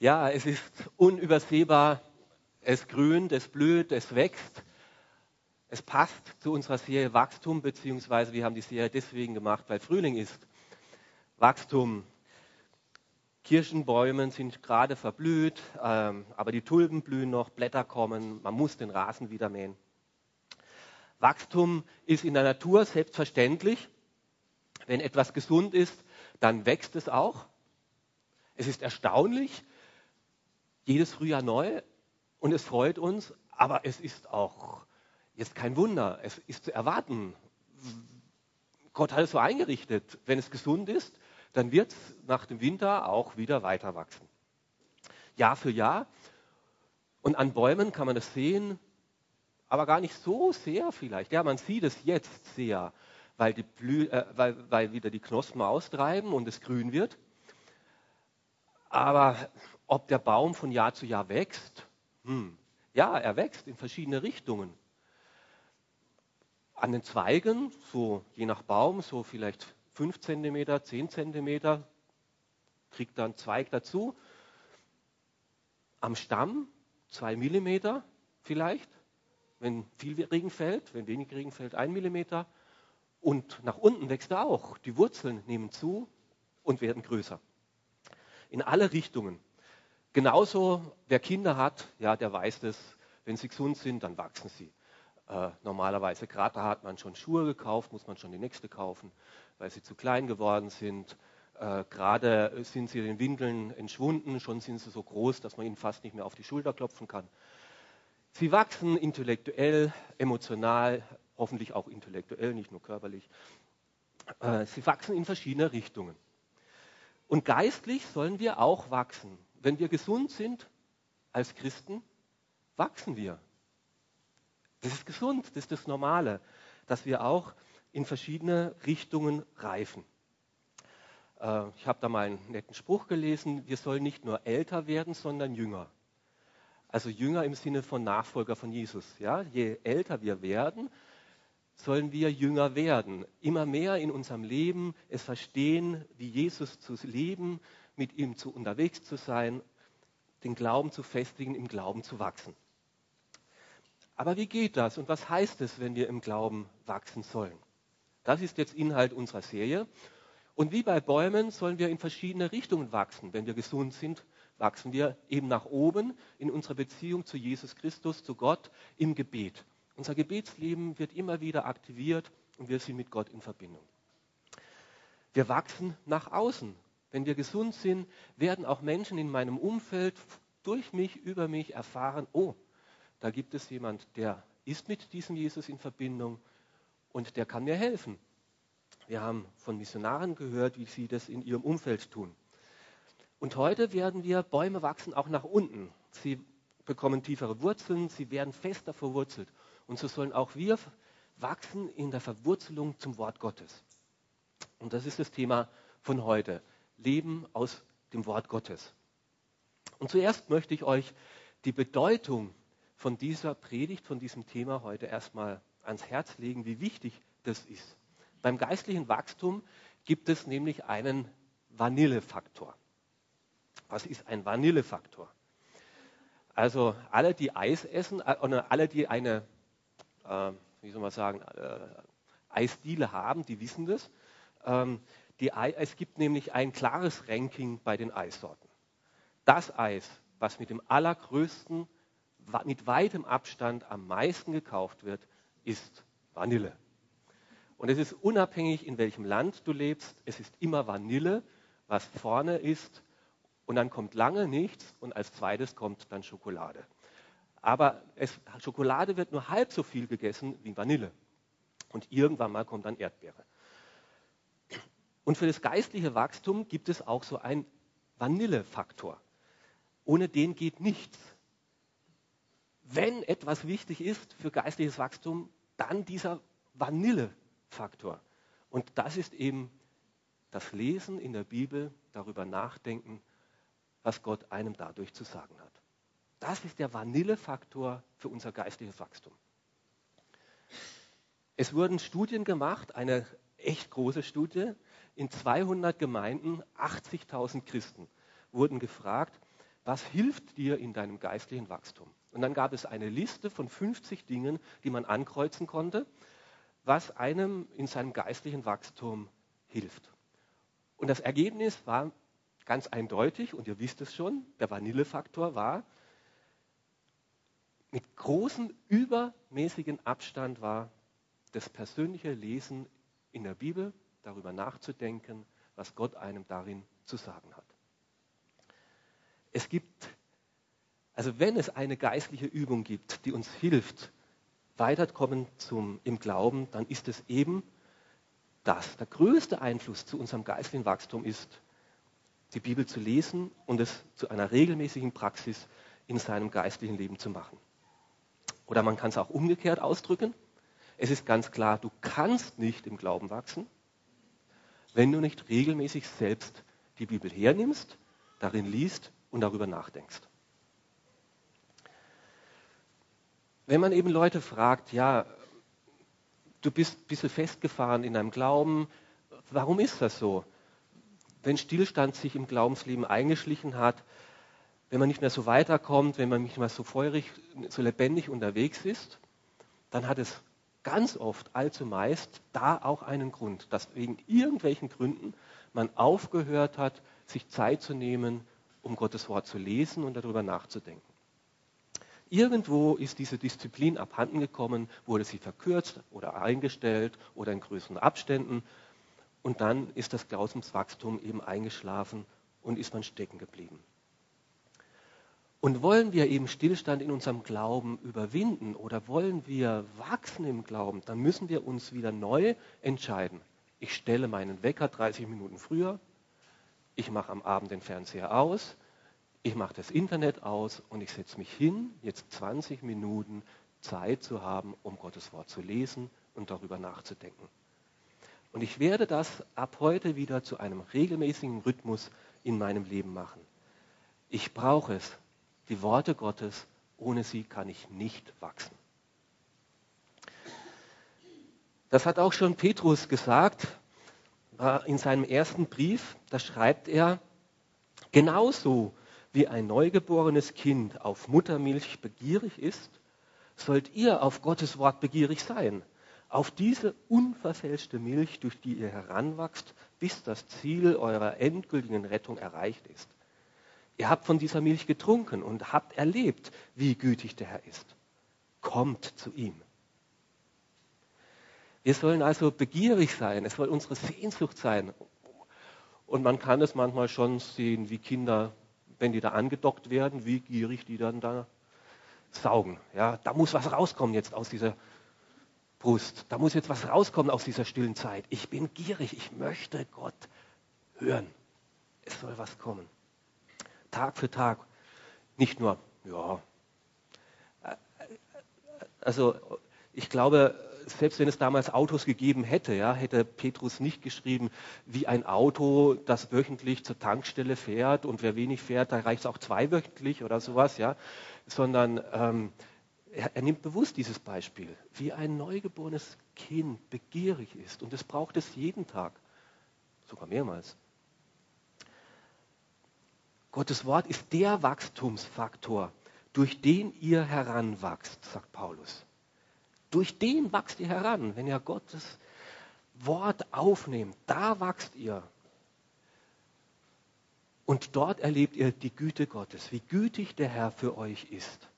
Ja, es ist unübersehbar. Es grünt, es blüht, es wächst. Es passt zu unserer Serie Wachstum, beziehungsweise wir haben die Serie deswegen gemacht, weil Frühling ist. Wachstum. Kirschenbäume sind gerade verblüht, ähm, aber die Tulpen blühen noch, Blätter kommen, man muss den Rasen wieder mähen. Wachstum ist in der Natur selbstverständlich. Wenn etwas gesund ist, dann wächst es auch. Es ist erstaunlich, jedes Frühjahr neu und es freut uns, aber es ist auch jetzt kein Wunder. Es ist zu erwarten. Gott hat es so eingerichtet. Wenn es gesund ist, dann wird es nach dem Winter auch wieder weiter wachsen. Jahr für Jahr. Und an Bäumen kann man das sehen, aber gar nicht so sehr vielleicht. Ja, man sieht es jetzt sehr, weil, äh, weil, weil wieder die Knospen austreiben und es grün wird. Aber ob der Baum von Jahr zu Jahr wächst? Hm. Ja, er wächst in verschiedene Richtungen. An den Zweigen, so je nach Baum, so vielleicht 5 cm, 10 cm, kriegt dann Zweig dazu. Am Stamm 2 mm vielleicht, wenn viel Regen fällt, wenn wenig Regen fällt, 1 mm. Und nach unten wächst er auch. Die Wurzeln nehmen zu und werden größer. In alle Richtungen. Genauso, wer Kinder hat, ja, der weiß das, wenn sie gesund sind, dann wachsen sie. Äh, normalerweise, gerade da hat man schon Schuhe gekauft, muss man schon die nächste kaufen, weil sie zu klein geworden sind. Äh, gerade sind sie den Windeln entschwunden, schon sind sie so groß, dass man ihnen fast nicht mehr auf die Schulter klopfen kann. Sie wachsen intellektuell, emotional, hoffentlich auch intellektuell, nicht nur körperlich. Äh, sie wachsen in verschiedene Richtungen. Und geistlich sollen wir auch wachsen wenn wir gesund sind als Christen, wachsen wir. Das ist gesund, das ist das Normale, dass wir auch in verschiedene Richtungen reifen. Äh, ich habe da mal einen netten Spruch gelesen, wir sollen nicht nur älter werden, sondern jünger. Also jünger im Sinne von Nachfolger von Jesus. Ja? Je älter wir werden, sollen wir jünger werden. Immer mehr in unserem Leben es verstehen, wie Jesus zu leben, mit ihm zu unterwegs zu sein, den Glauben zu festigen, im Glauben zu wachsen. Aber wie geht das und was heißt es, wenn wir im Glauben wachsen sollen? Das ist jetzt Inhalt unserer Serie. Und wie bei Bäumen sollen wir in verschiedene Richtungen wachsen. Wenn wir gesund sind, wachsen wir eben nach oben in unserer Beziehung zu Jesus Christus, zu Gott im Gebet. Unser Gebetsleben wird immer wieder aktiviert und wir sind mit Gott in Verbindung. Wir wachsen nach außen. Wenn wir gesund sind, werden auch Menschen in meinem Umfeld durch mich, über mich erfahren, oh, da gibt es jemand, der ist mit diesem Jesus in Verbindung und der kann mir helfen. Wir haben von Missionaren gehört, wie sie das in ihrem Umfeld tun. Und heute werden wir, Bäume wachsen auch nach unten. Sie bekommen tiefere Wurzeln, sie werden fester verwurzelt. Und so sollen auch wir wachsen in der Verwurzelung zum Wort Gottes. Und das ist das Thema von heute. Leben aus dem Wort Gottes. Und zuerst möchte ich euch die Bedeutung von dieser Predigt, von diesem Thema heute erstmal ans Herz legen, wie wichtig das ist. Beim geistlichen Wachstum gibt es nämlich einen Vanillefaktor. Was ist ein Vanillefaktor? Also alle, die Eis essen, äh, oder alle, die eine, äh, wie soll man sagen, äh, Eisdiele haben, die wissen das. Ähm, die, es gibt nämlich ein klares Ranking bei den Eissorten. Das Eis, was mit dem allergrößten, mit weitem Abstand am meisten gekauft wird, ist Vanille. Und es ist unabhängig, in welchem Land du lebst, es ist immer Vanille, was vorne ist. Und dann kommt lange nichts und als zweites kommt dann Schokolade. Aber es, Schokolade wird nur halb so viel gegessen wie Vanille. Und irgendwann mal kommt dann Erdbeere. Und für das geistliche Wachstum gibt es auch so einen Vanillefaktor. Ohne den geht nichts. Wenn etwas wichtig ist für geistliches Wachstum, dann dieser Vanillefaktor. Und das ist eben das Lesen in der Bibel, darüber nachdenken, was Gott einem dadurch zu sagen hat. Das ist der Vanillefaktor für unser geistliches Wachstum. Es wurden Studien gemacht, eine echt große Studie, in 200 Gemeinden, 80.000 Christen wurden gefragt, was hilft dir in deinem geistlichen Wachstum? Und dann gab es eine Liste von 50 Dingen, die man ankreuzen konnte, was einem in seinem geistlichen Wachstum hilft. Und das Ergebnis war ganz eindeutig, und ihr wisst es schon, der Vanillefaktor war, mit großem übermäßigen Abstand war das persönliche Lesen in der Bibel, darüber nachzudenken, was Gott einem darin zu sagen hat. Es gibt, also wenn es eine geistliche Übung gibt, die uns hilft, weiterkommen zum, im Glauben, dann ist es eben das. Der größte Einfluss zu unserem geistlichen Wachstum ist, die Bibel zu lesen und es zu einer regelmäßigen Praxis in seinem geistlichen Leben zu machen. Oder man kann es auch umgekehrt ausdrücken. Es ist ganz klar, du kannst nicht im Glauben wachsen, wenn du nicht regelmäßig selbst die Bibel hernimmst, darin liest und darüber nachdenkst. Wenn man eben Leute fragt, ja, du bist ein bisschen festgefahren in deinem Glauben, warum ist das so? Wenn Stillstand sich im Glaubensleben eingeschlichen hat, wenn man nicht mehr so weiterkommt, wenn man nicht mehr so feurig, so lebendig unterwegs ist, dann hat es ganz oft, allzu meist, da auch einen Grund, dass wegen irgendwelchen Gründen man aufgehört hat, sich Zeit zu nehmen, um Gottes Wort zu lesen und darüber nachzudenken. Irgendwo ist diese Disziplin abhanden gekommen, wurde sie verkürzt oder eingestellt oder in größeren Abständen und dann ist das Glaubenswachstum eben eingeschlafen und ist man stecken geblieben. Und wollen wir eben Stillstand in unserem Glauben überwinden oder wollen wir wachsen im Glauben, dann müssen wir uns wieder neu entscheiden. Ich stelle meinen Wecker 30 Minuten früher, ich mache am Abend den Fernseher aus, ich mache das Internet aus und ich setze mich hin, jetzt 20 Minuten Zeit zu haben, um Gottes Wort zu lesen und darüber nachzudenken. Und ich werde das ab heute wieder zu einem regelmäßigen Rhythmus in meinem Leben machen. Ich brauche es, die Worte Gottes, ohne sie kann ich nicht wachsen. Das hat auch schon Petrus gesagt in seinem ersten Brief. Da schreibt er, genauso wie ein neugeborenes Kind auf Muttermilch begierig ist, sollt ihr auf Gottes Wort begierig sein, auf diese unverfälschte Milch, durch die ihr heranwachst, bis das Ziel eurer endgültigen Rettung erreicht ist. Ihr habt von dieser Milch getrunken und habt erlebt, wie gütig der Herr ist. Kommt zu ihm. Wir sollen also begierig sein. Es soll unsere Sehnsucht sein. Und man kann es manchmal schon sehen, wie Kinder, wenn die da angedockt werden, wie gierig die dann da saugen. Ja, da muss was rauskommen jetzt aus dieser Brust. Da muss jetzt was rauskommen aus dieser stillen Zeit. Ich bin gierig. Ich möchte Gott hören. Es soll was kommen. Tag für Tag. Nicht nur, ja. Also ich glaube, selbst wenn es damals Autos gegeben hätte, ja, hätte Petrus nicht geschrieben, wie ein Auto, das wöchentlich zur Tankstelle fährt und wer wenig fährt, da reicht es auch zweiwöchentlich oder sowas, ja, sondern ähm, er, er, nimmt bewusst dieses Beispiel, wie ein neugeborenes Kind begierig ist und es braucht es jeden Tag, sogar mehrmals. Gottes Wort ist der Wachstumsfaktor, durch den ihr heranwachst, sagt Paulus. Durch den wachst ihr heran, wenn ihr Gottes Wort aufnehmt. Da wachst ihr. Und dort erlebt ihr die Güte Gottes, wie gütig der Herr für euch ist.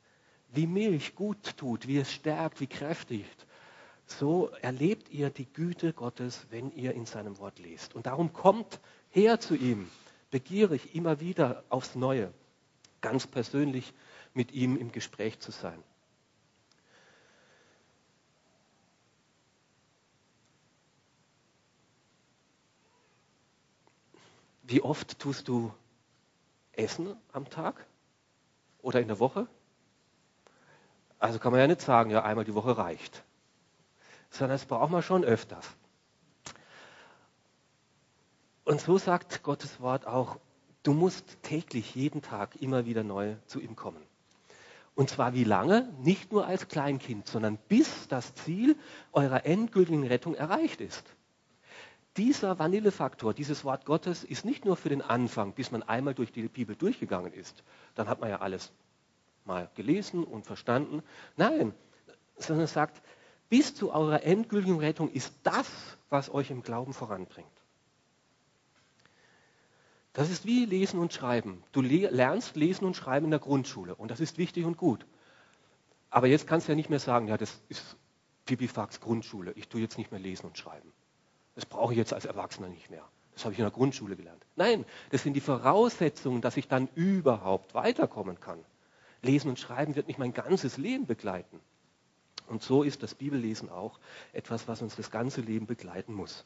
Wie Milch gut tut, wie es stärkt, wie kräftigt. So erlebt ihr die Güte Gottes, wenn ihr in seinem Wort lest. Und darum kommt her zu ihm begierig, immer wieder aufs Neue, ganz persönlich mit ihm im Gespräch zu sein. Wie oft tust du Essen am Tag oder in der Woche? Also kann man ja nicht sagen, ja, einmal die Woche reicht. Sondern das braucht man schon öfters. Und so sagt Gottes Wort auch, du musst täglich, jeden Tag immer wieder neu zu ihm kommen. Und zwar wie lange? Nicht nur als Kleinkind, sondern bis das Ziel eurer endgültigen Rettung erreicht ist. dieser Vanillefaktor, dieses Wort Gottes, ist nicht nur für den Anfang, bis man einmal durch die Bibel durchgegangen ist. Dann hat man ja alles mal gelesen und verstanden. Nein, sondern es sagt, bis zu eurer endgültigen Rettung ist das, was euch im Glauben voranbringt. Das ist wie Lesen und Schreiben. Du lernst Lesen und Schreiben in der Grundschule und das ist wichtig und gut. Aber jetzt kannst du ja nicht mehr sagen, ja, das ist Pipifax Grundschule, ich tue jetzt nicht mehr lesen und schreiben. Das brauche ich jetzt als Erwachsener nicht mehr. Das habe ich in der Grundschule gelernt. Nein, das sind die Voraussetzungen, dass ich dann überhaupt weiterkommen kann. Lesen und Schreiben wird mich mein ganzes Leben begleiten. Und so ist das Bibellesen auch etwas, was uns das ganze Leben begleiten muss.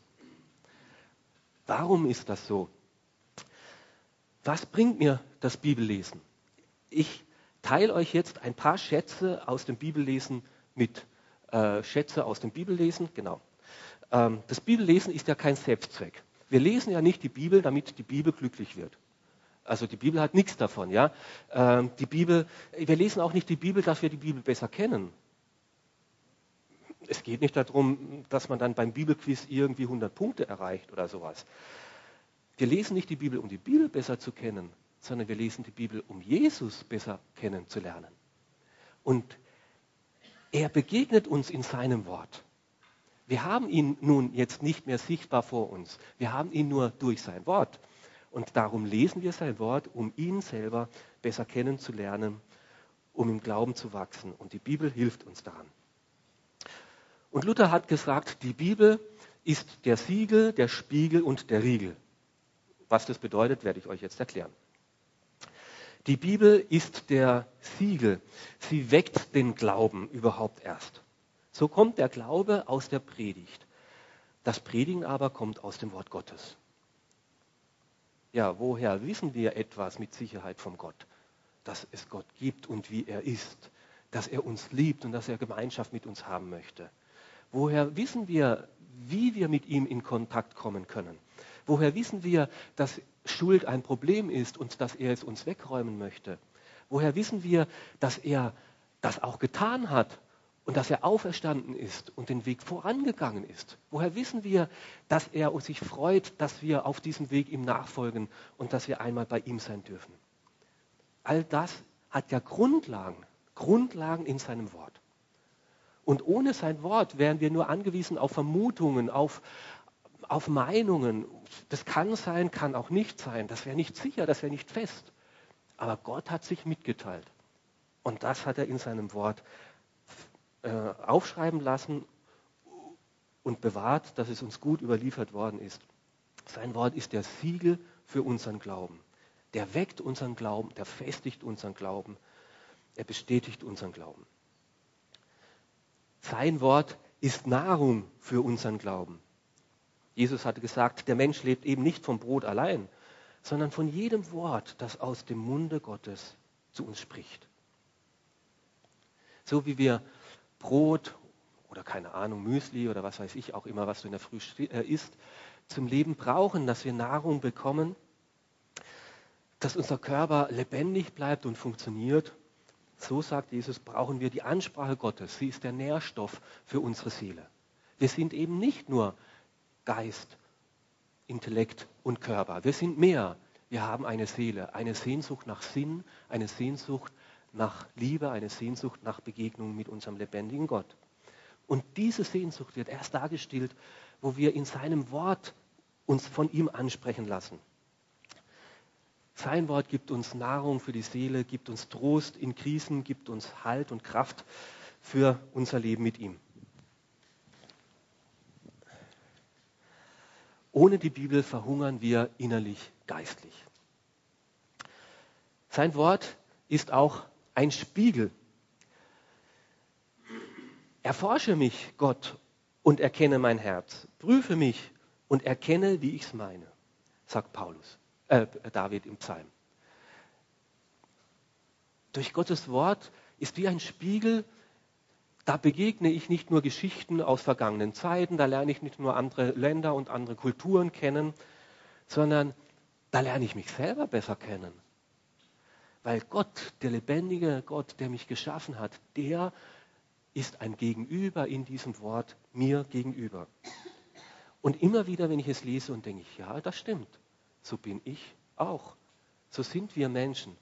Warum ist das so? Was bringt mir das Bibellesen? Ich teile euch jetzt ein paar Schätze aus dem Bibellesen mit. Äh, Schätze aus dem Bibellesen, genau. Ähm, das Bibellesen ist ja kein Selbstzweck. Wir lesen ja nicht die Bibel, damit die Bibel glücklich wird. Also die Bibel hat nichts davon, ja. Ähm, die Bibel, wir lesen auch nicht die Bibel, dass wir die Bibel besser kennen. Es geht nicht darum, dass man dann beim Bibelquiz irgendwie 100 Punkte erreicht oder sowas. Wir lesen nicht die Bibel, um die Bibel besser zu kennen, sondern wir lesen die Bibel, um Jesus besser kennenzulernen. Und er begegnet uns in seinem Wort. Wir haben ihn nun jetzt nicht mehr sichtbar vor uns. Wir haben ihn nur durch sein Wort. Und darum lesen wir sein Wort, um ihn selber besser kennenzulernen, um im Glauben zu wachsen. Und die Bibel hilft uns daran. Und Luther hat gesagt, die Bibel ist der Siegel, der Spiegel und der Riegel. Was das bedeutet, werde ich euch jetzt erklären. Die Bibel ist der Siegel. Sie weckt den Glauben überhaupt erst. So kommt der Glaube aus der Predigt. Das Predigen aber kommt aus dem Wort Gottes. Ja, woher wissen wir etwas mit Sicherheit von Gott? Dass es Gott gibt und wie er ist, dass er uns liebt und dass er Gemeinschaft mit uns haben möchte. Woher wissen wir, wie wir mit ihm in Kontakt kommen können? Woher wissen wir, dass Schuld ein Problem ist und dass er es uns wegräumen möchte? Woher wissen wir, dass er das auch getan hat und dass er auferstanden ist und den Weg vorangegangen ist? Woher wissen wir, dass er sich freut, dass wir auf diesem Weg ihm nachfolgen und dass wir einmal bei ihm sein dürfen? All das hat ja Grundlagen, Grundlagen in seinem Wort. Und ohne sein Wort wären wir nur angewiesen auf Vermutungen, auf, auf Meinungen. Das kann sein, kann auch nicht sein. Das wäre nicht sicher, das wäre nicht fest. Aber Gott hat sich mitgeteilt. Und das hat er in seinem Wort äh, aufschreiben lassen und bewahrt, dass es uns gut überliefert worden ist. Sein Wort ist der Siegel für unseren Glauben. Der weckt unseren Glauben, der festigt unseren Glauben, er bestätigt unseren Glauben. Sein Wort ist Nahrung für unseren Glauben. Jesus hatte gesagt, der Mensch lebt eben nicht vom Brot allein, sondern von jedem Wort, das aus dem Munde Gottes zu uns spricht. So wie wir Brot oder keine Ahnung, Müsli oder was weiß ich auch immer, was du in der Früh äh, isst, zum Leben brauchen, dass wir Nahrung bekommen, dass unser Körper lebendig bleibt und funktioniert. So sagt Jesus, brauchen wir die Ansprache Gottes. Sie ist der Nährstoff für unsere Seele. Wir sind eben nicht nur Geist, Intellekt und Körper. Wir sind mehr. Wir haben eine Seele, eine Sehnsucht nach Sinn, eine Sehnsucht nach Liebe, eine Sehnsucht nach Begegnung mit unserem lebendigen Gott. Und diese Sehnsucht wird erst dargestellt, wo wir in seinem Wort uns von ihm ansprechen lassen. Sein Wort gibt uns Nahrung für die Seele, gibt uns Trost in Krisen, gibt uns Halt und Kraft für unser Leben mit ihm. Ohne die Bibel verhungern wir innerlich geistlich. Sein Wort ist auch ein Spiegel. Erforsche mich, Gott, und erkenne mein Herz. Prüfe mich und erkenne, wie ich es meine, sagt Paulus, äh, David im Psalm. Durch Gottes Wort ist wie ein Spiegel da begegne ich nicht nur Geschichten aus vergangenen Zeiten, da lerne ich nicht nur andere Länder und andere Kulturen kennen, sondern da lerne ich mich selber besser kennen. Weil Gott, der lebendige Gott, der mich geschaffen hat, der ist ein Gegenüber in diesem Wort mir gegenüber. Und immer wieder, wenn ich es lese und denke ja, das stimmt, so bin ich auch. So sind wir Menschen.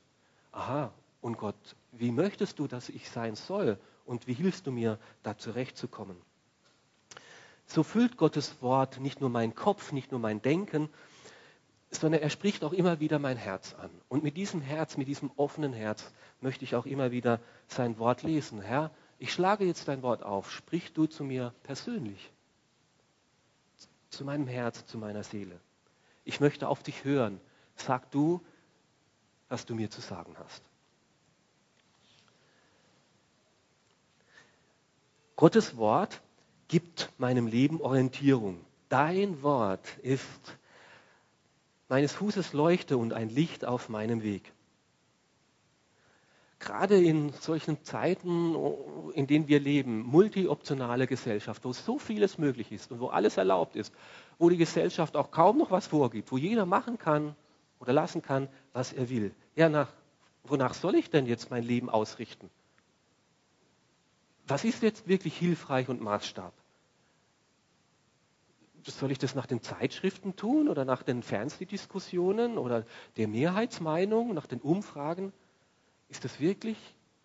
Aha, und Gott, wie möchtest du, dass ich sein soll? Und wie hilfst du mir, da zurechtzukommen? So füllt Gottes Wort nicht nur meinen Kopf, nicht nur mein Denken, sondern er spricht auch immer wieder mein Herz an. Und mit diesem Herz, mit diesem offenen Herz möchte ich auch immer wieder sein Wort lesen. Herr, ich schlage jetzt dein Wort auf. Sprich du zu mir persönlich, zu meinem Herz, zu meiner Seele. Ich möchte auf dich hören. Sag du, was du mir zu sagen hast. Gottes Wort gibt meinem Leben Orientierung. Dein Wort ist meines Fußes Leuchte und ein Licht auf meinem Weg. Gerade in solchen Zeiten, in denen wir leben, multioptionale Gesellschaft, wo so vieles möglich ist und wo alles erlaubt ist, wo die Gesellschaft auch kaum noch was vorgibt, wo jeder machen kann oder lassen kann, was er will. Ja, nach, wonach soll ich denn jetzt mein Leben ausrichten? Was ist jetzt wirklich hilfreich und Maßstab? Soll ich das nach den Zeitschriften tun oder nach den Fernsehdiskussionen oder der Mehrheitsmeinung, nach den Umfragen? Ist das wirklich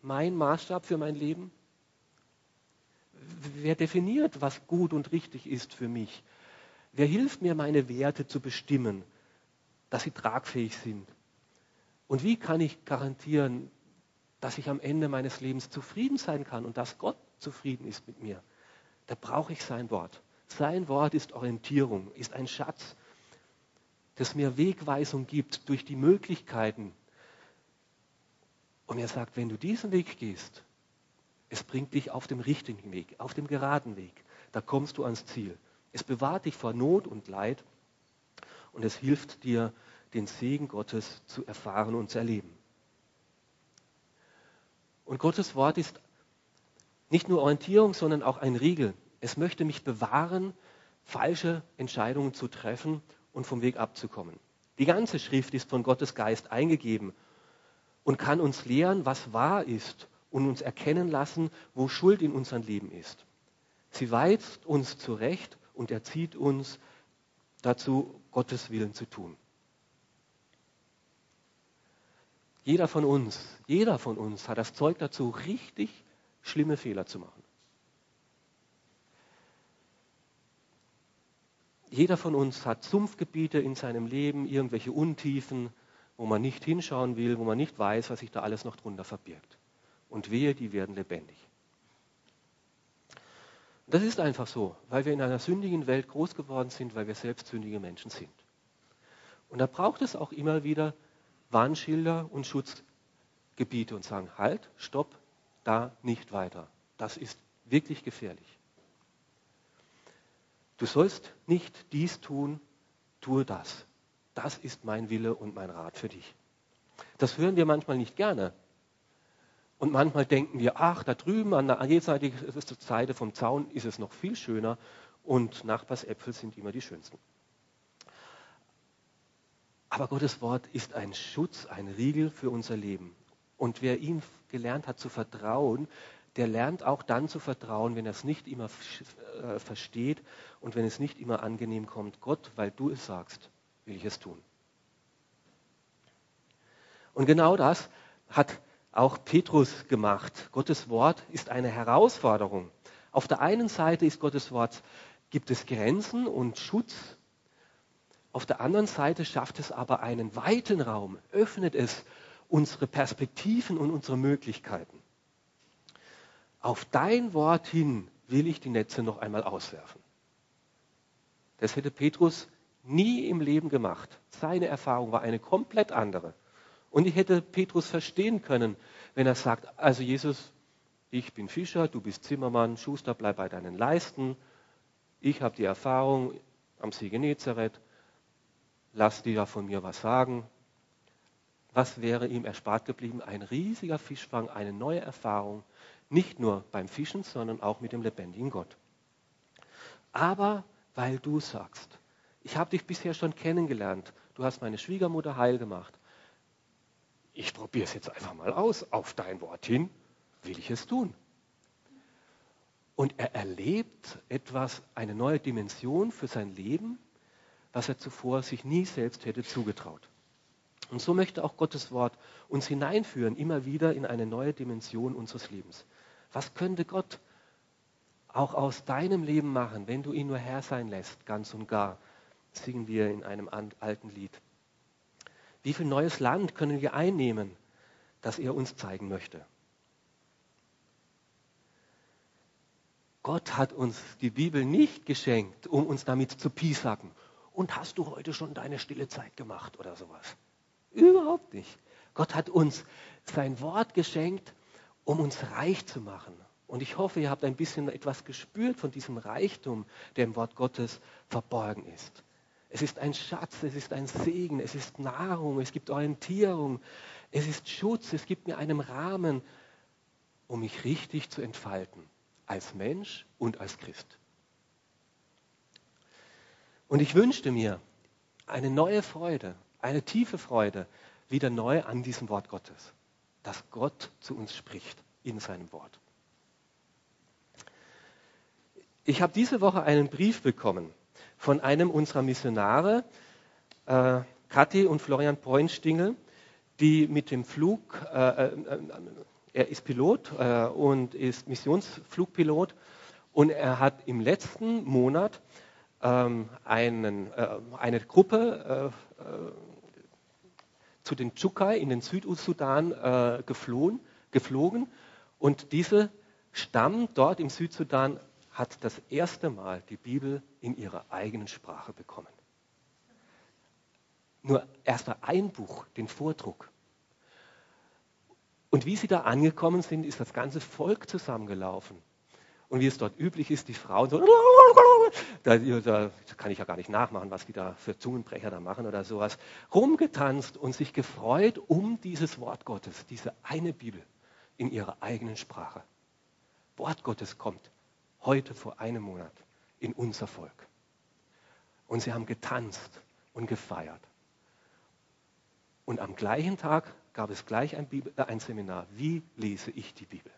mein Maßstab für mein Leben? Wer definiert, was gut und richtig ist für mich? Wer hilft mir, meine Werte zu bestimmen, dass sie tragfähig sind? Und wie kann ich garantieren, dass ich am Ende meines Lebens zufrieden sein kann und dass Gott zufrieden ist mit mir? Da brauche ich sein Wort. Sein Wort ist Orientierung, ist ein Schatz, das mir Wegweisung gibt durch die Möglichkeiten. Und er sagt, wenn du diesen Weg gehst, es bringt dich auf dem richtigen Weg, auf dem geraden Weg. Da kommst du ans Ziel. Es bewahrt dich vor Not und Leid und es hilft dir, den Segen Gottes zu erfahren und zu erleben. Und Gottes Wort ist nicht nur Orientierung, sondern auch ein Riegel. Es möchte mich bewahren, falsche Entscheidungen zu treffen und vom Weg abzukommen. Die ganze Schrift ist von Gottes Geist eingegeben und kann uns lehren, was wahr ist und uns erkennen lassen, wo Schuld in unserem Leben ist. Sie weist uns zurecht und erzieht uns dazu, Gottes Willen zu tun. Jeder von uns, jeder von uns hat das Zeug dazu, richtig schlimme Fehler zu machen. Jeder von uns hat Sumpfgebiete in seinem Leben, irgendwelche Untiefen, wo man nicht hinschauen will, wo man nicht weiß, was sich da alles noch drunter verbirgt. Und wehe, die werden lebendig. Das ist einfach so, weil wir in einer sündigen Welt groß geworden sind, weil wir selbst sündige Menschen sind. Und da braucht es auch immer wieder Warnschilder und Schutzgebiete und sagen, halt, stopp, da nicht weiter. Das ist wirklich gefährlich. Du sollst nicht dies tun, tue das. Das ist mein Wille und mein Rat für dich. Das hören wir manchmal nicht gerne. Und manchmal denken wir, ach, da drüben an der jenseitigen Seite vom Zaun ist es noch viel schöner und Nachbarsäpfel sind immer die schönsten. Aber Gottes Wort ist ein Schutz, ein Riegel für unser Leben. Und wer ihm gelernt hat zu vertrauen, der lernt auch dann zu vertrauen, wenn er es nicht immer äh, versteht und wenn es nicht immer angenehm kommt. Gott, weil du es sagst, will ich es tun. Und genau das hat auch Petrus gemacht. Gottes Wort ist eine Herausforderung. Auf der einen Seite ist Gottes Wort, gibt es Grenzen und Schutz auf der anderen Seite schafft es aber einen weiten Raum, öffnet es unsere Perspektiven und unsere Möglichkeiten. Auf dein Wort hin will ich die Netze noch einmal auswerfen. Das hätte Petrus nie im Leben gemacht. Seine Erfahrung war eine komplett andere. Und ich hätte Petrus verstehen können, wenn er sagt, also Jesus, ich bin Fischer, du bist Zimmermann, Schuster, bleib bei deinen Leisten. Ich habe die Erfahrung am See Genezareth lass dir von mir was sagen. Was wäre ihm erspart geblieben? Ein riesiger Fischfang, eine neue Erfahrung, nicht nur beim Fischen, sondern auch mit dem lebendigen Gott. Aber weil du sagst, ich habe dich bisher schon kennengelernt, du hast meine Schwiegermutter heil gemacht, ich probiere es jetzt einfach mal aus, auf dein Wort hin will ich es tun. und er erlebt etwas, eine neue Dimension für sein Leben, was er zuvor sich nie selbst hätte zugetraut. Und so möchte auch Gottes Wort uns hineinführen, immer wieder in eine neue Dimension unseres Lebens. Was könnte Gott auch aus deinem Leben machen, wenn du ihn nur Herr sein lässt, ganz und gar? Singen wir in einem alten Lied. Wie viel neues Land können wir einnehmen, das er uns zeigen möchte? Gott hat uns die Bibel nicht geschenkt, um uns damit zu piesacken. Und hast du heute schon deine stille Zeit gemacht oder sowas? Überhaupt nicht. Gott hat uns sein Wort geschenkt, um uns reich zu machen. Und ich hoffe, ihr habt ein bisschen etwas gespürt von diesem Reichtum, der im Wort Gottes verborgen ist. Es ist ein Schatz, es ist ein Segen, es ist Nahrung, es gibt Orientierung, es ist Schutz, es gibt mir einen Rahmen, um mich richtig zu entfalten, als Mensch und als Christ. Und ich wünschte mir eine neue Freude, eine tiefe Freude wieder neu an diesem Wort Gottes, dass Gott zu uns spricht in seinem Wort. Ich habe diese Woche einen Brief bekommen von einem unserer Missionare, äh, Kathi und Florian Poinstingel, die mit dem Flug, äh, äh, er ist Pilot äh, und ist Missionsflugpilot und er hat im letzten Monat ähm, einen, äh, eine Gruppe äh, zu den Chukai in den Südsudan geflohen, geflogen und diese Stamm dort im Südsudan hat das erste Mal die Bibel in ihrer eigenen Sprache bekommen. Nur erst ein Buch, den Vordruck. Und wie sie da angekommen sind, ist das ganze Volk zusammengelaufen. Und wie es dort üblich ist, die Frauen so, da, da, kann ich ja gar nicht nachmachen, was die da für Zungenbrecher da machen oder sowas, rumgetanzt und sich gefreut um dieses Wort Gottes, diese eine Bibel in ihrer eigenen Sprache. Wort Gottes kommt heute vor einem Monat in unser Volk. Und sie haben getanzt und gefeiert. Und am gleichen Tag gab es gleich ein, Bibel, äh, ein Seminar. Wie lese ich die Bibel?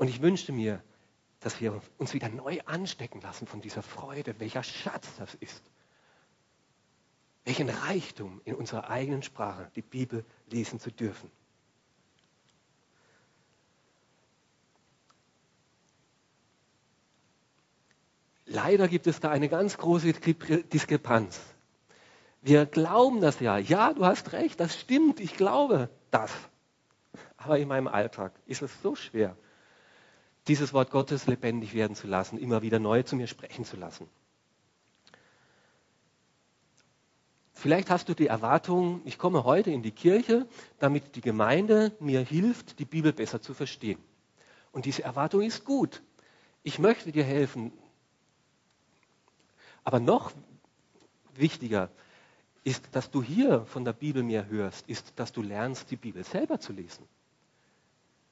Und ich wünschte mir, dass wir uns wieder neu anstecken lassen von dieser Freude, welcher Schatz das ist. Welchen Reichtum in unserer eigenen Sprache die Bibel lesen zu dürfen. Leider gibt es da eine ganz große Diskrepanz. Wir glauben das ja. Ja, du hast recht, das stimmt, ich glaube das. Aber in meinem Alltag ist es so schwer, dieses Wort Gottes lebendig werden zu lassen, immer wieder neu zu mir sprechen zu lassen. Vielleicht hast du die Erwartung, ich komme heute in die Kirche, damit die Gemeinde mir hilft, die Bibel besser zu verstehen. Und diese Erwartung ist gut. Ich möchte dir helfen, aber noch wichtiger ist, dass du hier von der Bibel mehr hörst, ist, dass du lernst, die Bibel selber zu lesen.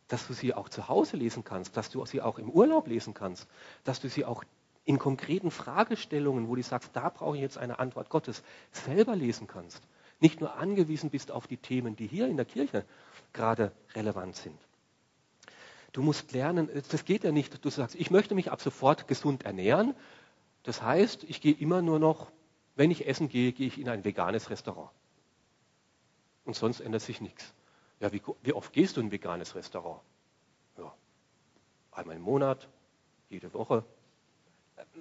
Dass du sie auch zu Hause lesen kannst, dass du sie auch im Urlaub lesen kannst, dass du sie auch in konkreten Fragestellungen, wo du sagst, da brauche ich jetzt eine Antwort Gottes, selber lesen kannst. Nicht nur angewiesen bist auf die Themen, die hier in der Kirche gerade relevant sind. Du musst lernen, das geht ja nicht, du sagst, ich möchte mich ab sofort gesund ernähren, das heißt, ich gehe immer nur noch, wenn ich essen gehe, gehe ich in ein veganes Restaurant. Und sonst ändert sich nichts. Ja, wie, wie oft gehst du in ein veganes Restaurant? Ja, einmal im Monat, jede Woche.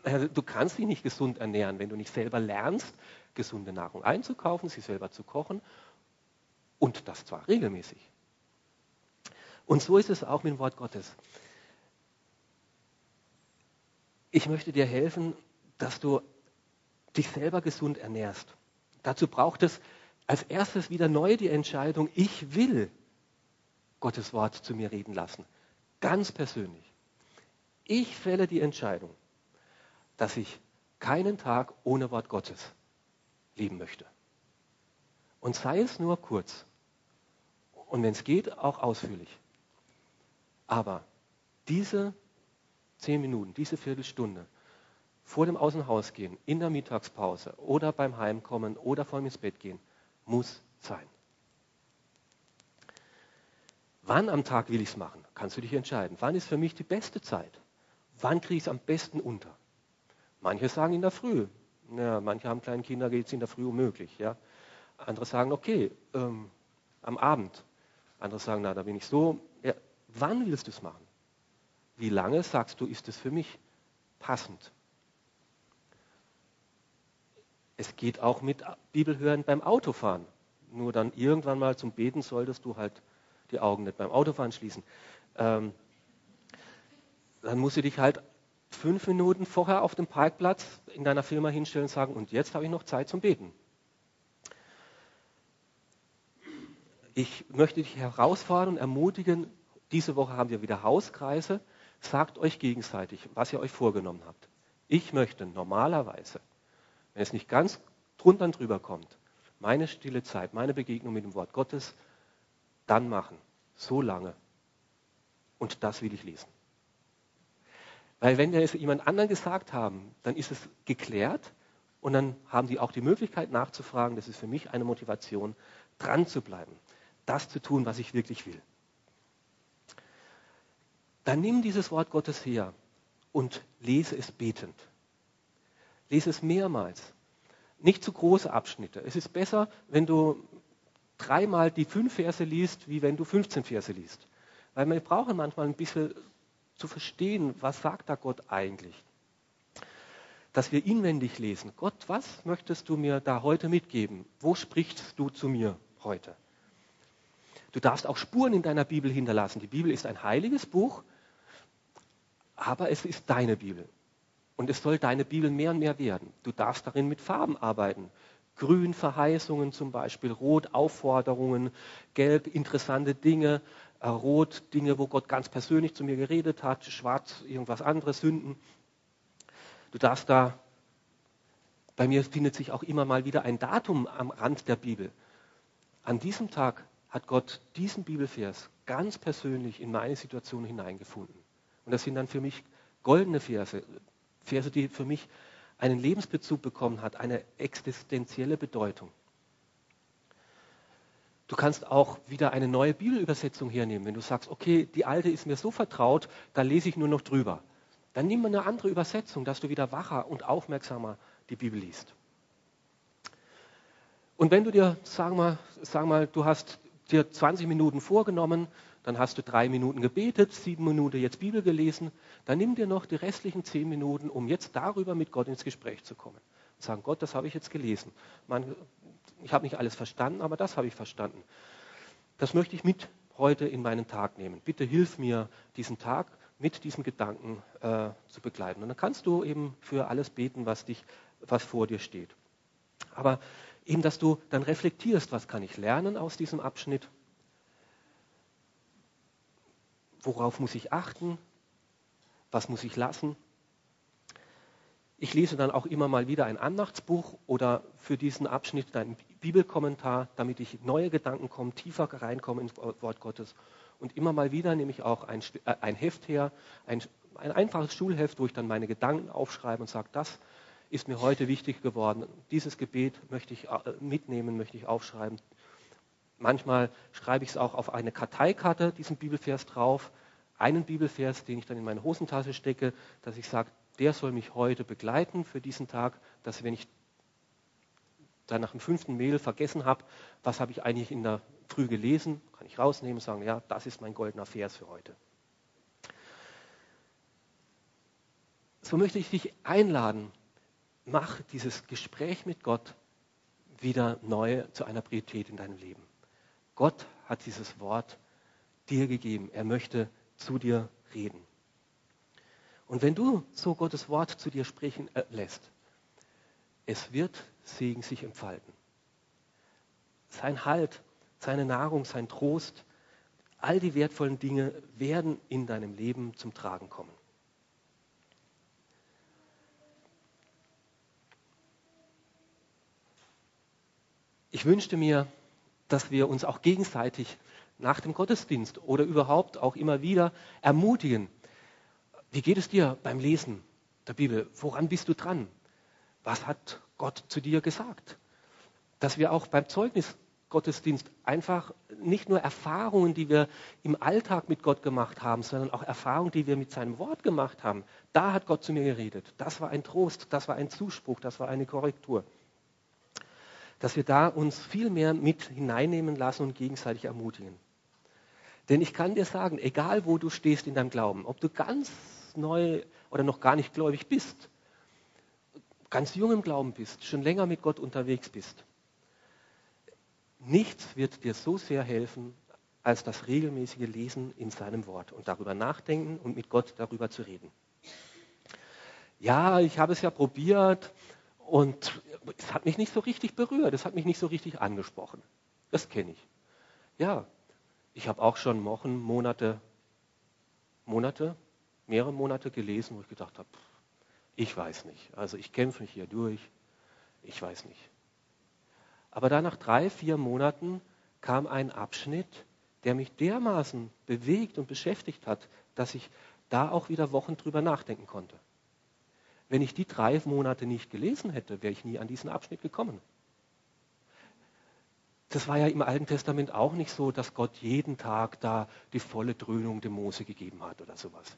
Äh, du kannst dich nicht gesund ernähren, wenn du nicht selber lernst, gesunde Nahrung einzukaufen, sie selber zu kochen und das zwar regelmäßig. Und so ist es auch mit dem Wort Gottes. Ich möchte dir helfen, dass du dich selber gesund ernährst. Dazu braucht es als erstes wieder neu die Entscheidung, ich will Gottes Wort zu mir reden lassen. Ganz persönlich. Ich fälle die Entscheidung, dass ich keinen Tag ohne Wort Gottes leben möchte. Und sei es nur kurz. Und wenn es geht, auch ausführlich. Aber diese zehn Minuten, diese Viertelstunde vor dem Außenhaus gehen, in der Mittagspause oder beim Heimkommen oder vor dem ins Bett gehen, muss sein. Wann am Tag will ich es machen? Kannst du dich entscheiden. Wann ist für mich die beste Zeit? Wann kriege ich es am besten unter? Manche sagen in der Früh. Ja, manche haben kleine Kinder, geht es in der Früh unmöglich. Ja. Andere sagen, okay, ähm, am Abend. Andere sagen, na, da bin ich so. Ja, wann willst du es machen? Wie lange sagst du, ist es für mich passend? Es geht auch mit Bibelhören beim Autofahren. Nur dann irgendwann mal zum Beten solltest du halt die Augen nicht beim Autofahren schließen. Ähm, dann musst du dich halt fünf Minuten vorher auf dem Parkplatz in deiner Firma hinstellen und sagen, und jetzt habe ich noch Zeit zum Beten. Ich möchte dich herausfordern und ermutigen, diese Woche haben wir wieder Hauskreise. Sagt euch gegenseitig, was ihr euch vorgenommen habt. Ich möchte normalerweise, wenn es nicht ganz drunter und drüber kommt, meine stille Zeit, meine Begegnung mit dem Wort Gottes dann machen. So lange. Und das will ich lesen. Weil wenn wir es jemand anderen gesagt haben, dann ist es geklärt und dann haben die auch die Möglichkeit nachzufragen. Das ist für mich eine Motivation, dran zu bleiben, das zu tun, was ich wirklich will. Dann nimm dieses Wort Gottes her und lese es betend. Lese es mehrmals. Nicht zu große Abschnitte. Es ist besser, wenn du dreimal die fünf Verse liest, wie wenn du 15 Verse liest. Weil wir brauchen manchmal ein bisschen zu verstehen, was sagt da Gott eigentlich. Dass wir inwendig lesen. Gott, was möchtest du mir da heute mitgeben? Wo sprichst du zu mir heute? Du darfst auch Spuren in deiner Bibel hinterlassen. Die Bibel ist ein heiliges Buch, aber es ist deine Bibel. Und es soll deine Bibel mehr und mehr werden. Du darfst darin mit Farben arbeiten. Grün Verheißungen zum Beispiel, Rot Aufforderungen, Gelb interessante Dinge, äh, Rot Dinge, wo Gott ganz persönlich zu mir geredet hat, Schwarz irgendwas anderes, Sünden. Du darfst da, bei mir findet sich auch immer mal wieder ein Datum am Rand der Bibel. An diesem Tag hat Gott diesen Bibelvers ganz persönlich in meine Situation hineingefunden. Und das sind dann für mich goldene Verse, Verse, die für mich einen Lebensbezug bekommen hat, eine existenzielle Bedeutung. Du kannst auch wieder eine neue Bibelübersetzung hernehmen. Wenn du sagst, okay, die alte ist mir so vertraut, da lese ich nur noch drüber. Dann nimm mal eine andere Übersetzung, dass du wieder wacher und aufmerksamer die Bibel liest. Und wenn du dir, sagen wir, sag mal, du hast dir 20 Minuten vorgenommen, dann hast du drei Minuten gebetet, sieben Minuten jetzt Bibel gelesen, dann nimm dir noch die restlichen zehn Minuten, um jetzt darüber mit Gott ins Gespräch zu kommen. Und sagen, Gott, das habe ich jetzt gelesen. Man, ich habe nicht alles verstanden, aber das habe ich verstanden. Das möchte ich mit heute in meinen Tag nehmen. Bitte hilf mir, diesen Tag mit diesem Gedanken äh, zu begleiten. Und dann kannst du eben für alles beten, was, dich, was vor dir steht. Aber eben, dass du dann reflektierst, was kann ich lernen aus diesem Abschnitt Worauf muss ich achten? Was muss ich lassen? Ich lese dann auch immer mal wieder ein Andachtsbuch oder für diesen Abschnitt einen Bibelkommentar, damit ich neue Gedanken komme, tiefer reinkomme ins Wort Gottes. Und immer mal wieder nehme ich auch ein, äh, ein Heft her, ein, ein einfaches Schulheft, wo ich dann meine Gedanken aufschreibe und sage, das ist mir heute wichtig geworden. Dieses Gebet möchte ich äh, mitnehmen, möchte ich aufschreiben. Manchmal schreibe ich es auch auf eine Karteikarte, diesen Bibelvers drauf, einen Bibelvers, den ich dann in meine Hosentasche stecke, dass ich sage, der soll mich heute begleiten für diesen Tag, dass wenn ich dann nach dem fünften Mail vergessen habe, was habe ich eigentlich in der Früh gelesen, kann ich rausnehmen und sagen, ja, das ist mein goldener Vers für heute. So möchte ich dich einladen, mach dieses Gespräch mit Gott wieder neu zu einer Priorität in deinem Leben. Gott hat dieses Wort dir gegeben. Er möchte zu dir reden. Und wenn du so Gottes Wort zu dir sprechen äh, lässt, es wird Segen sich entfalten. Sein Halt, seine Nahrung, sein Trost, all die wertvollen Dinge werden in deinem Leben zum Tragen kommen. Ich wünschte mir, dass wir uns auch gegenseitig nach dem Gottesdienst oder überhaupt auch immer wieder ermutigen. Wie geht es dir beim Lesen der Bibel? Woran bist du dran? Was hat Gott zu dir gesagt? Dass wir auch beim Zeugnis Gottesdienst einfach nicht nur Erfahrungen, die wir im Alltag mit Gott gemacht haben, sondern auch Erfahrungen, die wir mit seinem Wort gemacht haben. Da hat Gott zu mir geredet. Das war ein Trost, das war ein Zuspruch, das war eine Korrektur. Dass wir da uns viel mehr mit hineinnehmen lassen und gegenseitig ermutigen. Denn ich kann dir sagen, egal wo du stehst in deinem Glauben, ob du ganz neu oder noch gar nicht gläubig bist, ganz jung im Glauben bist, schon länger mit Gott unterwegs bist, Nichts wird dir so sehr helfen, als das regelmäßige Lesen in seinem Wort und darüber nachdenken und mit Gott darüber zu reden. Ja, ich habe es ja probiert und es hat mich nicht so richtig berührt, es hat mich nicht so richtig angesprochen. Das kenne ich. Ja, ich habe auch schon Wochen, Monate, Monate, mehrere Monate gelesen, wo ich gedacht habe, ich weiß nicht. Also ich kämpfe mich hier durch, ich weiß nicht. Aber dann nach drei, vier Monaten kam ein Abschnitt, der mich dermaßen bewegt und beschäftigt hat, dass ich da auch wieder Wochen drüber nachdenken konnte. Wenn ich die drei Monate nicht gelesen hätte, wäre ich nie an diesen Abschnitt gekommen. Das war ja im Alten Testament auch nicht so, dass Gott jeden Tag da die volle Dröhnung dem Mose gegeben hat oder sowas.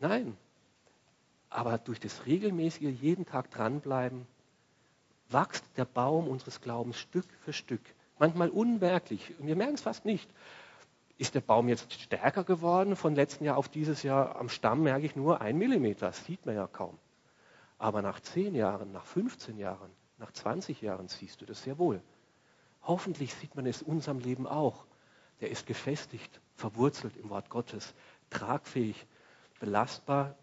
Nein. Aber durch das regelmäßige jeden Tag dranbleiben, wächst der Baum unseres Glaubens Stück für Stück. Manchmal unmerklich. Wir merken es fast nicht. Ist der Baum jetzt stärker geworden von letzten Jahr auf dieses Jahr? Am Stamm merke ich nur ein Millimeter. Das sieht man ja kaum. Aber nach zehn Jahren, nach 15 Jahren, nach 20 Jahren siehst du das sehr wohl. Hoffentlich sieht man es in unserem Leben auch. Der ist gefestigt, verwurzelt im Wort Gottes, tragfähig, belastbar.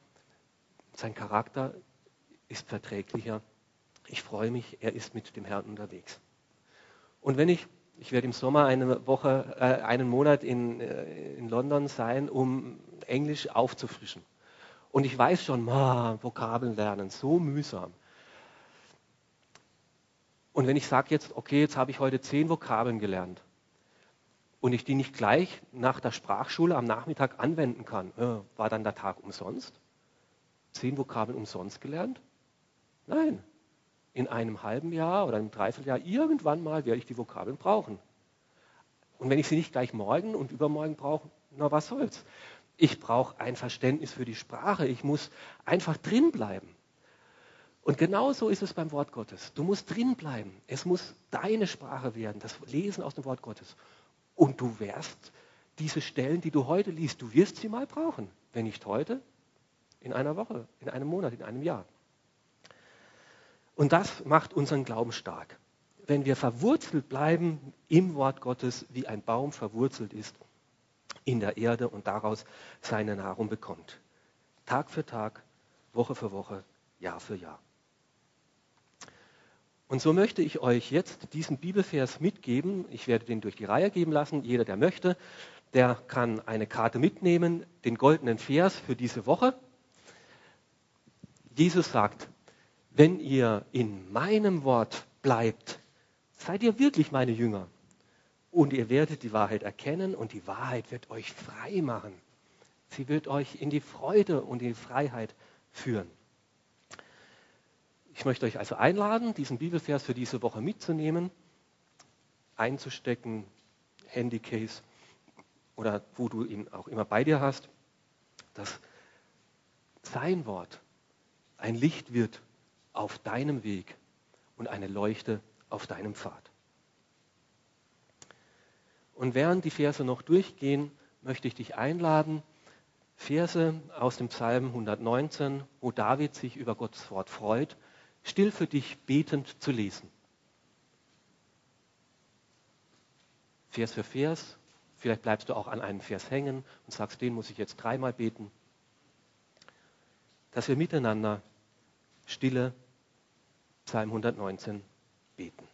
Sein Charakter ist verträglicher ich freue mich, er ist mit dem Herrn unterwegs. Und wenn ich, ich werde im Sommer eine Woche, äh, einen Monat in, äh, in London sein, um Englisch aufzufrischen. Und ich weiß schon, ma, Vokabeln lernen, so mühsam. Und wenn ich sage jetzt, okay, jetzt habe ich heute zehn Vokabeln gelernt und ich die nicht gleich nach der Sprachschule am Nachmittag anwenden kann, äh, war dann der Tag umsonst? Zehn Vokabeln umsonst gelernt? Nein, in einem halben Jahr oder einem Dreivierteljahr irgendwann mal werde ich die Vokabeln brauchen. Und wenn ich sie nicht gleich morgen und übermorgen brauche, na was soll's. Ich brauche ein Verständnis für die Sprache. Ich muss einfach drin bleiben. Und genauso ist es beim Wort Gottes. Du musst drin bleiben. Es muss deine Sprache werden, das Lesen aus dem Wort Gottes. Und du wirst diese Stellen, die du heute liest, du wirst sie mal brauchen. Wenn nicht heute, in einer Woche, in einem Monat, in einem Jahr. Und das macht unseren Glauben stark. Wenn wir verwurzelt bleiben im Wort Gottes, wie ein Baum verwurzelt ist in der Erde und daraus seine Nahrung bekommt. Tag für Tag, Woche für Woche, Jahr für Jahr. Und so möchte ich euch jetzt diesen Bibelvers mitgeben. Ich werde den durch die Reihe geben lassen. Jeder, der möchte, der kann eine Karte mitnehmen, den goldenen Vers für diese Woche. Jesus sagt, wenn ihr in meinem Wort bleibt, seid ihr wirklich meine Jünger. Und ihr werdet die Wahrheit erkennen und die Wahrheit wird euch frei machen. Sie wird euch in die Freude und in die Freiheit führen. Ich möchte euch also einladen, diesen Bibelvers für diese Woche mitzunehmen, einzustecken, Handycase oder wo du ihn auch immer bei dir hast, dass sein Wort ein Licht wird auf deinem Weg und eine Leuchte auf deinem Pfad. Und während die Verse noch durchgehen, möchte ich dich einladen, Verse aus dem Psalm 119, wo David sich über Gottes Wort freut, still für dich betend zu lesen. Vers für Vers, vielleicht bleibst du auch an einem Vers hängen und sagst, den muss ich jetzt dreimal beten, dass wir miteinander stille Psalm 119 beten.